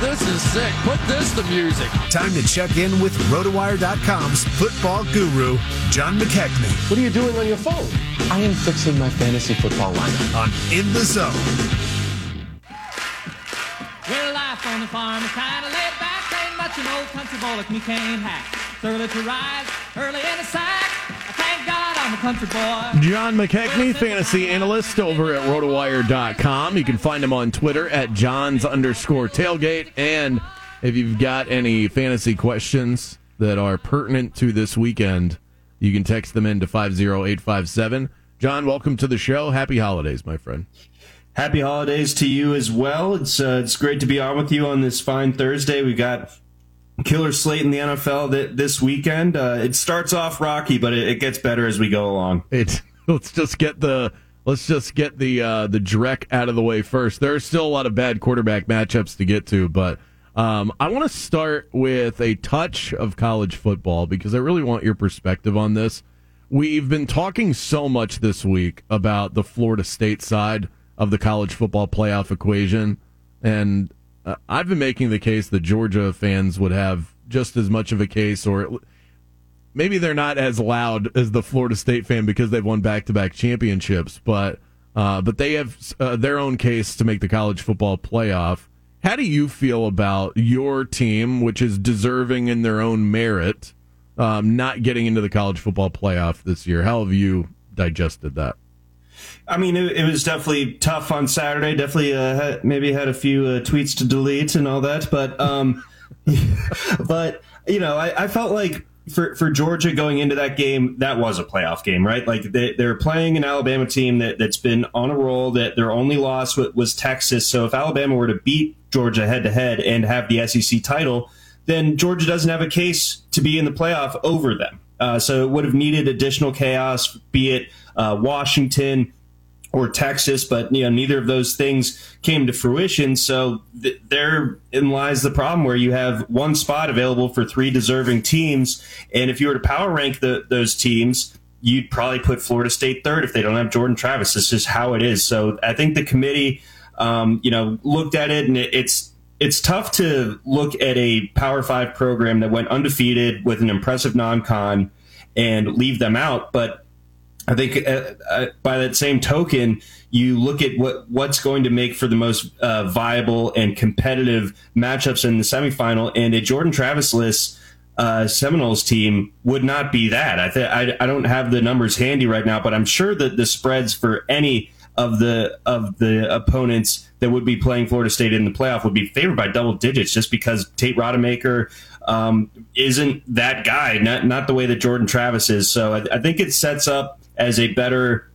This is sick. Put this to music. Time to check in with RotoWire.com's football guru, John McKechnie, What are you doing on your phone? I am fixing my fantasy football lineup. on In the Zone. Well, life on the farm is kind of laid back. Ain't much an old country boy like me can't hack. It's early to rise, early in the sack. John McKechnie, fantasy analyst over at rotowire.com. You can find him on Twitter at John's underscore tailgate. And if you've got any fantasy questions that are pertinent to this weekend, you can text them in to 50857. John, welcome to the show. Happy holidays, my friend. Happy holidays to you as well. It's uh, it's great to be on with you on this fine Thursday. We got killer slate in the NFL th- this weekend. Uh, it starts off rocky, but it, it gets better as we go along. It let's just get the let's just get the uh, the Drek out of the way first. There are still a lot of bad quarterback matchups to get to, but um, I want to start with a touch of college football because I really want your perspective on this. We've been talking so much this week about the Florida State side of the college football playoff equation, and uh, I've been making the case that Georgia fans would have just as much of a case, or maybe they're not as loud as the Florida State fan because they've won back-to-back championships, but uh, but they have uh, their own case to make the college football playoff. How do you feel about your team, which is deserving in their own merit, um, not getting into the college football playoff this year? How have you digested that? I mean, it, it was definitely tough on Saturday. Definitely, uh, had, maybe had a few uh, tweets to delete and all that. But, um, but you know, I, I felt like for for Georgia going into that game, that was a playoff game, right? Like they, they're playing an Alabama team that that's been on a roll. That their only loss was, was Texas. So if Alabama were to beat Georgia head to head and have the SEC title, then Georgia doesn't have a case to be in the playoff over them. Uh, so it would have needed additional chaos, be it uh, Washington or Texas, but you know neither of those things came to fruition. So th- lies the problem, where you have one spot available for three deserving teams, and if you were to power rank the, those teams, you'd probably put Florida State third if they don't have Jordan Travis. It's just how it is. So I think the committee, um, you know, looked at it, and it, it's it's tough to look at a Power Five program that went undefeated with an impressive non-con and leave them out, but I think uh, uh, by that same token, you look at what what's going to make for the most uh, viable and competitive matchups in the semifinal, and a Jordan Travis-less uh, Seminoles team would not be that. I, th- I I don't have the numbers handy right now, but I'm sure that the spreads for any of the of the opponents that would be playing Florida State in the playoff would be favored by double digits, just because Tate Rodemaker um, isn't that guy, not not the way that Jordan Travis is. So I, I think it sets up as a better,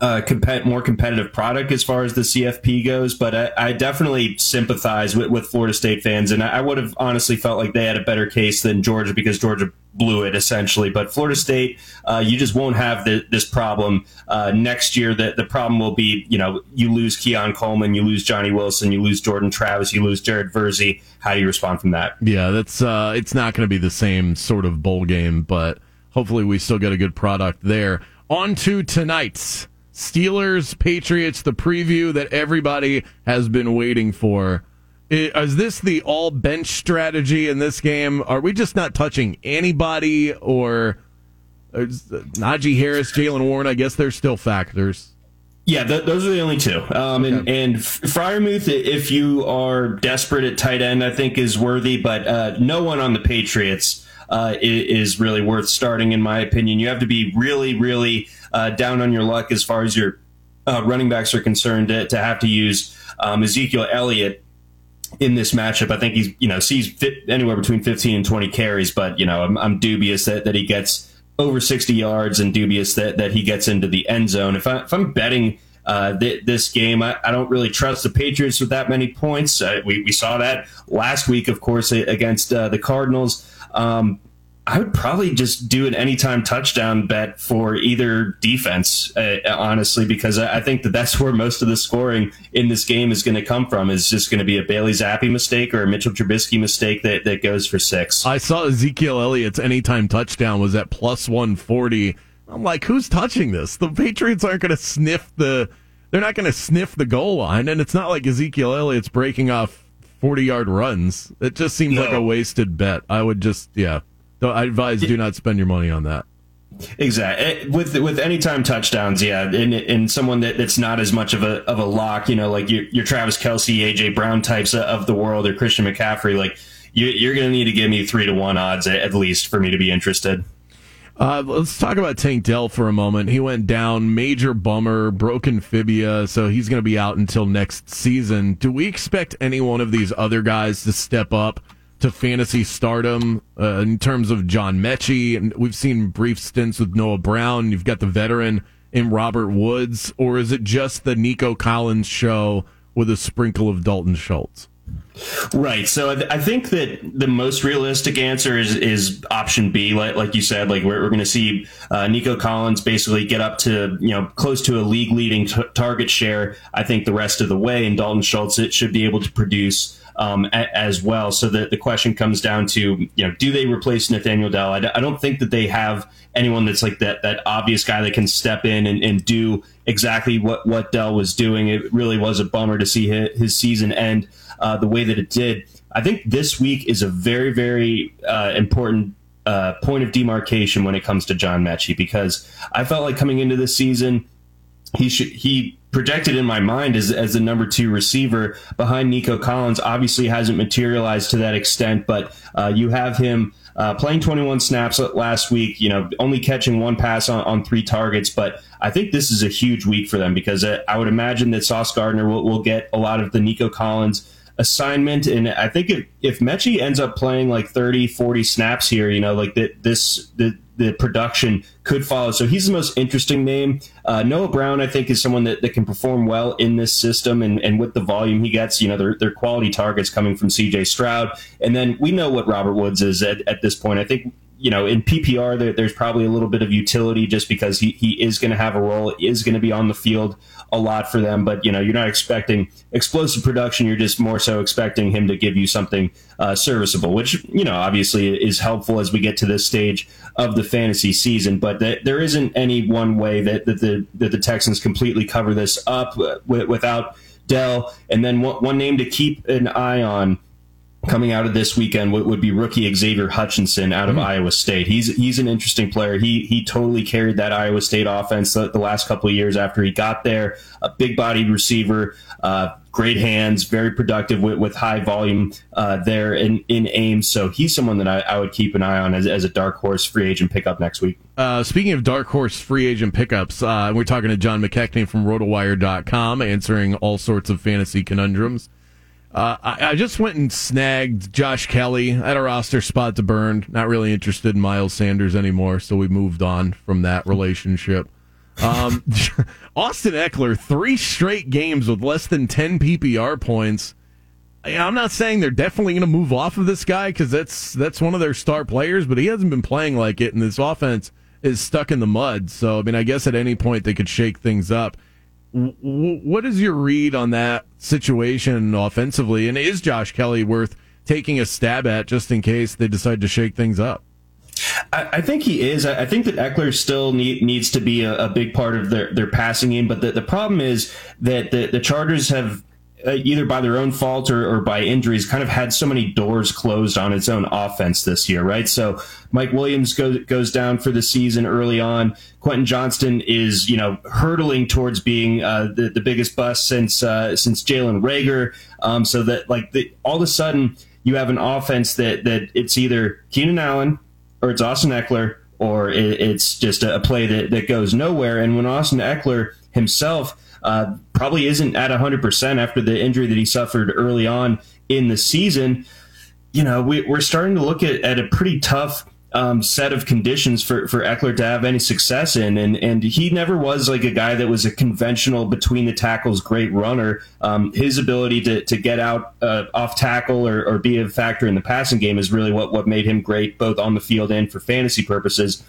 uh, more competitive product as far as the CFP goes. But I, I definitely sympathize with, with Florida State fans, and I, I would have honestly felt like they had a better case than Georgia because Georgia blew it essentially. But Florida State, uh, you just won't have the, this problem uh, next year. That the problem will be, you know, you lose Keon Coleman, you lose Johnny Wilson, you lose Jordan Travis, you lose Jared Verse. How do you respond from that? Yeah, that's uh, it's not going to be the same sort of bowl game, but hopefully we still get a good product there. On to tonight's Steelers Patriots, the preview that everybody has been waiting for. Is this the all bench strategy in this game? Are we just not touching anybody or Najee Harris, Jaylen Warren? I guess they're still factors. Yeah, th- those are the only two. Um, and, Okay. and Freiermuth, if you are desperate at tight end, I think is worthy, but uh, no one on the Patriots uh, is really worth starting, in my opinion. You have to be really, really uh, down on your luck as far as your uh, running backs are concerned to, to have to use um, Ezekiel Elliott in this matchup. I think he's, you know, sees fit anywhere between 15 and 20 carries, but, you know, I'm, I'm dubious that, that he gets over 60 yards and dubious that, that he gets into the end zone. If, I, if I'm betting uh, th- this game, I, I, don't really trust the Patriots with that many points. Uh, we, we saw that last week, of course, against uh, the Cardinals. Um, I would probably just do an anytime touchdown bet for either defense, uh, honestly, because I think that that's where most of the scoring in this game is going to come from. Is just going to be a Bailey Zappe mistake or a Mitchell Trubisky mistake that, that goes for six. I saw Ezekiel Elliott's anytime touchdown was at plus 140. I'm like, who's touching this? The Patriots aren't going to sniff the. They're not going to sniff the goal line, and it's not like Ezekiel Elliott's breaking off 40 yard runs. It just seems no. like a wasted bet. I would just, yeah. I advise do not spend your money on that. Exactly. Eh, with with anytime touchdowns, yeah, and and someone that, that's not as much of a of a lock, you know, like your, your Travis Kelce, AJ Brown types of the world, or Christian McCaffrey, like you, are going to need to give me three to one odds at least for me to be interested. Uh, let's talk about Tank Dell for a moment. He went down, major bummer, broken fibia, so he's going to be out until next season. Do we expect any one of these other guys to step up? to fantasy stardom uh, in terms of John Metchie, and we've seen brief stints with Noah Brown. You've got the veteran in Robert Woods, or is it just the Nico Collins show with a sprinkle of Dalton Schultz? Right. So I think that the most realistic answer is is option B. Like, like you said, like we're, we're going to see uh, Nico Collins basically get up to you know close to a league leading t- target share. I think the rest of the way, and Dalton Schultz it should be able to produce um, a, as well. So the, the question comes down to, you know, do they replace Nathaniel Dell? I, I don't think that they have anyone that's like that, that obvious guy that can step in and, and do exactly what, what Dell was doing. It really was a bummer to see his, his season end uh, the way that it did. I think this week is a very, very uh, important uh, point of demarcation when it comes to John Metchie because I felt like coming into this season, he should he projected in my mind as, as the number two receiver behind Nico Collins. Obviously, hasn't materialized to that extent, but uh, you have him uh, playing 21 snaps last week. You know, only catching one pass on, on three targets, but I think this is a huge week for them because uh, I would imagine that Sauce Gardner will, will get a lot of the Nico Collins assignment. And I think if, if Metchie ends up playing like 30, 40 snaps here, you know, like that this, the, the production could follow. So he's the most interesting name. Uh, Noah Brown, I think, is someone that, that can perform well in this system and, and with the volume he gets, you know, they're quality targets coming from CJ Stroud. And then we know what Robert Woods is at, at this point. I think you know, in PPR, there, there's probably a little bit of utility just because he, he is going to have a role, is going to be on the field a lot for them. But, you know, you're not expecting explosive production. You're just more so expecting him to give you something uh, serviceable, which, you know, obviously is helpful as we get to this stage of the fantasy season. But th- there isn't any one way that, that, the, that the Texans completely cover this up w- without Dell. And then one name to keep an eye on coming out of this weekend would, would be rookie Xavier Hutchinson out of mm. Iowa State. He's he's an interesting player. He he totally carried that Iowa State offense the, the last couple of years after he got there. A big bodied receiver, uh, great hands, very productive with, with high volume uh, there in, in Ames. So he's someone that I, I, would keep an eye on as, as a dark horse free agent pickup next week. Uh, speaking of dark horse free agent pickups, uh, we're talking to John McKechnie from RotoWire.com, answering all sorts of fantasy conundrums. Uh, I, I, just went and snagged Josh Kelley at a roster spot to burn. Not really interested in Miles Sanders anymore, so we moved on from that relationship. Um, Austin Ekeler, three straight games with less than 10 PPR points. I'm not saying they're definitely going to move off of this guy because that's that's one of their star players, but he hasn't been playing like it, and this offense is stuck in the mud. So, I mean, I guess at any point they could shake things up what is your read on that situation offensively? And is Josh Kelley worth taking a stab at just in case they decide to shake things up? I, think he is. I think that Ekeler still need, needs to be a, a, big part of their, their passing game. But the, the problem is that the, the Chargers have either by their own fault or, or, by injuries, kind of had so many doors closed on its own offense this year, right? So Mike Williams goes goes down for the season early on. Quentin Johnston is, you know, hurtling towards being uh, the the biggest bust since uh, since Jalen Reagor. Um, so that like the, all of a sudden you have an offense that that it's either Keenan Allen or it's Austin Ekeler or it, it's just a, a play that that goes nowhere. And when Austin Ekeler himself uh, probably isn't at 100% after the injury that he suffered early on in the season. You know, we, are starting to look at, at a pretty tough um, set of conditions for, for Ekeler to have any success in. And, and he never was like a guy that was a conventional between the tackles great runner. Um, his ability to, to get out uh, off tackle or, or be a factor in the passing game is really what, what made him great, both on the field and for fantasy purposes.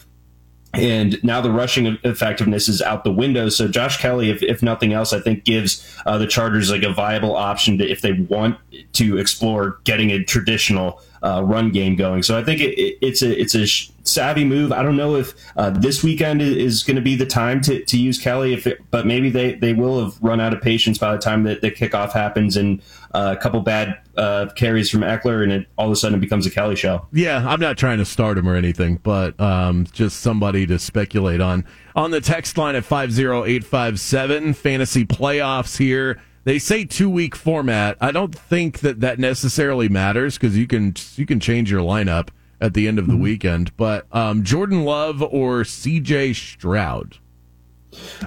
And now the rushing effectiveness is out the window. So Josh Kelley, if, if nothing else, I think gives uh, the Chargers like a viable option to, if they want to explore getting a traditional uh, run game going. So I think it, it, it's a it's a savvy move. I don't know if uh, this weekend is going to be the time to, to use Kelley, if it, but maybe they, they will have run out of patience by the time that the kickoff happens and uh, a couple bad uh, carries from Ekeler, and it all of a sudden it becomes a Kelley show. Yeah, I'm not trying to start him or anything, but um, just somebody to speculate on. On the text line at 50857, fantasy playoffs here. They say two week format. I don't think that that necessarily matters because you can you can change your lineup at the end of the mm-hmm. weekend. But um, Jordan Love or C.J. Stroud.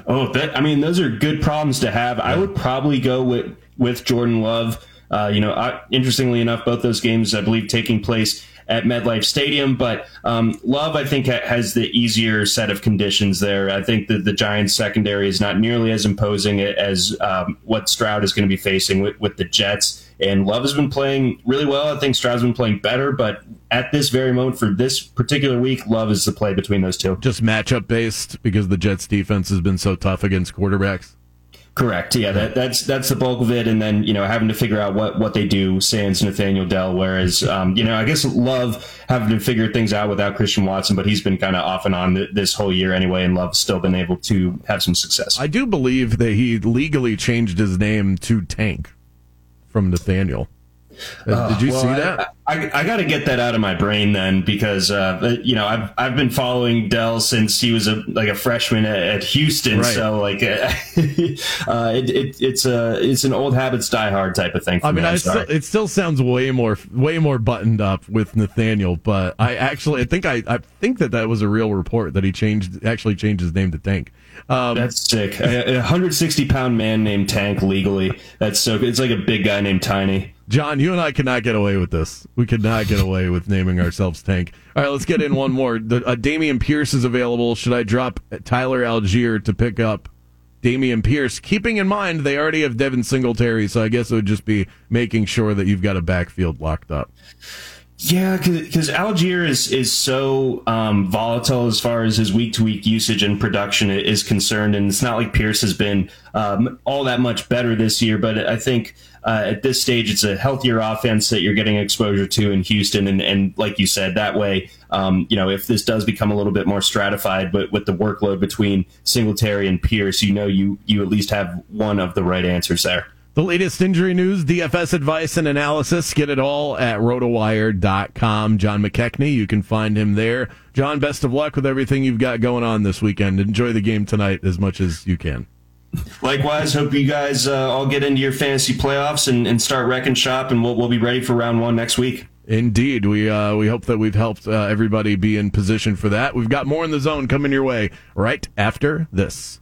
Oh, that I mean, those are good problems to have. Yeah. I would probably go with with Jordan Love. Uh, you know, I, interestingly enough, both those games I believe taking place at MetLife Stadium. But um, Love, I think, ha- has the easier set of conditions there. I think that the Giants' secondary is not nearly as imposing as um, what Stroud is going to be facing with, with the Jets. And Love has been playing really well. I think Stroud's been playing better, but at this very moment for this particular week, Love is the play between those two. Just matchup based because the Jets defense has been so tough against quarterbacks. Correct. Yeah, that, that's that's the bulk of it, and then you know having to figure out what what they do sans Nathaniel Dell. Whereas um, you know I guess Love having to figure things out without Christian Watson, but he's been kind of off and on th- this whole year anyway, and Love's still been able to have some success. I do believe that he legally changed his name to Tank from Nathaniel. Uh, Did you well, see that? I, I, I got to get that out of my brain then because uh, you know I've I've been following Dell since he was a like a freshman at, at Houston, right. so like uh, it, it, it's a it's an old habits die hard type of thing. I mean, me. I still, it still sounds way more way more buttoned up with Nathaniel, but I actually I think I I think that that was a real report that he changed actually changed his name to Tank. Um, That's sick. A 160 pound man named Tank legally. That's so. It's like a big guy named Tiny. John, you and I cannot get away with this. We could not get away with naming ourselves Tank. All right, let's get in one more. The, uh, Dameon Pierce is available. Should I drop Tyler Allgeier to pick up Dameon Pierce? Keeping in mind they already have Devin Singletary, so I guess it would just be making sure that you've got a backfield locked up. Yeah, because Allgeier is is so um, volatile as far as his week to week usage and production is concerned, and it's not like Pierce has been um, all that much better this year. But I think uh, at this stage, it's a healthier offense that you're getting exposure to in Houston, and, and like you said, that way, um, you know, if this does become a little bit more stratified, but with the workload between Singletary and Pierce, you know, you you at least have one of the right answers there. The latest injury news, DFS advice and analysis. Get it all at rotowire.com. John McKechnie, you can find him there. John, best of luck with everything you've got going on this weekend. Enjoy the game tonight as much as you can. Likewise, hope you guys uh, all get into your fantasy playoffs and, and start wrecking shop, and we'll, we'll be ready for round one next week. Indeed, we uh, we hope that we've helped uh, everybody be in position for that. We've got more in the zone coming your way right after this.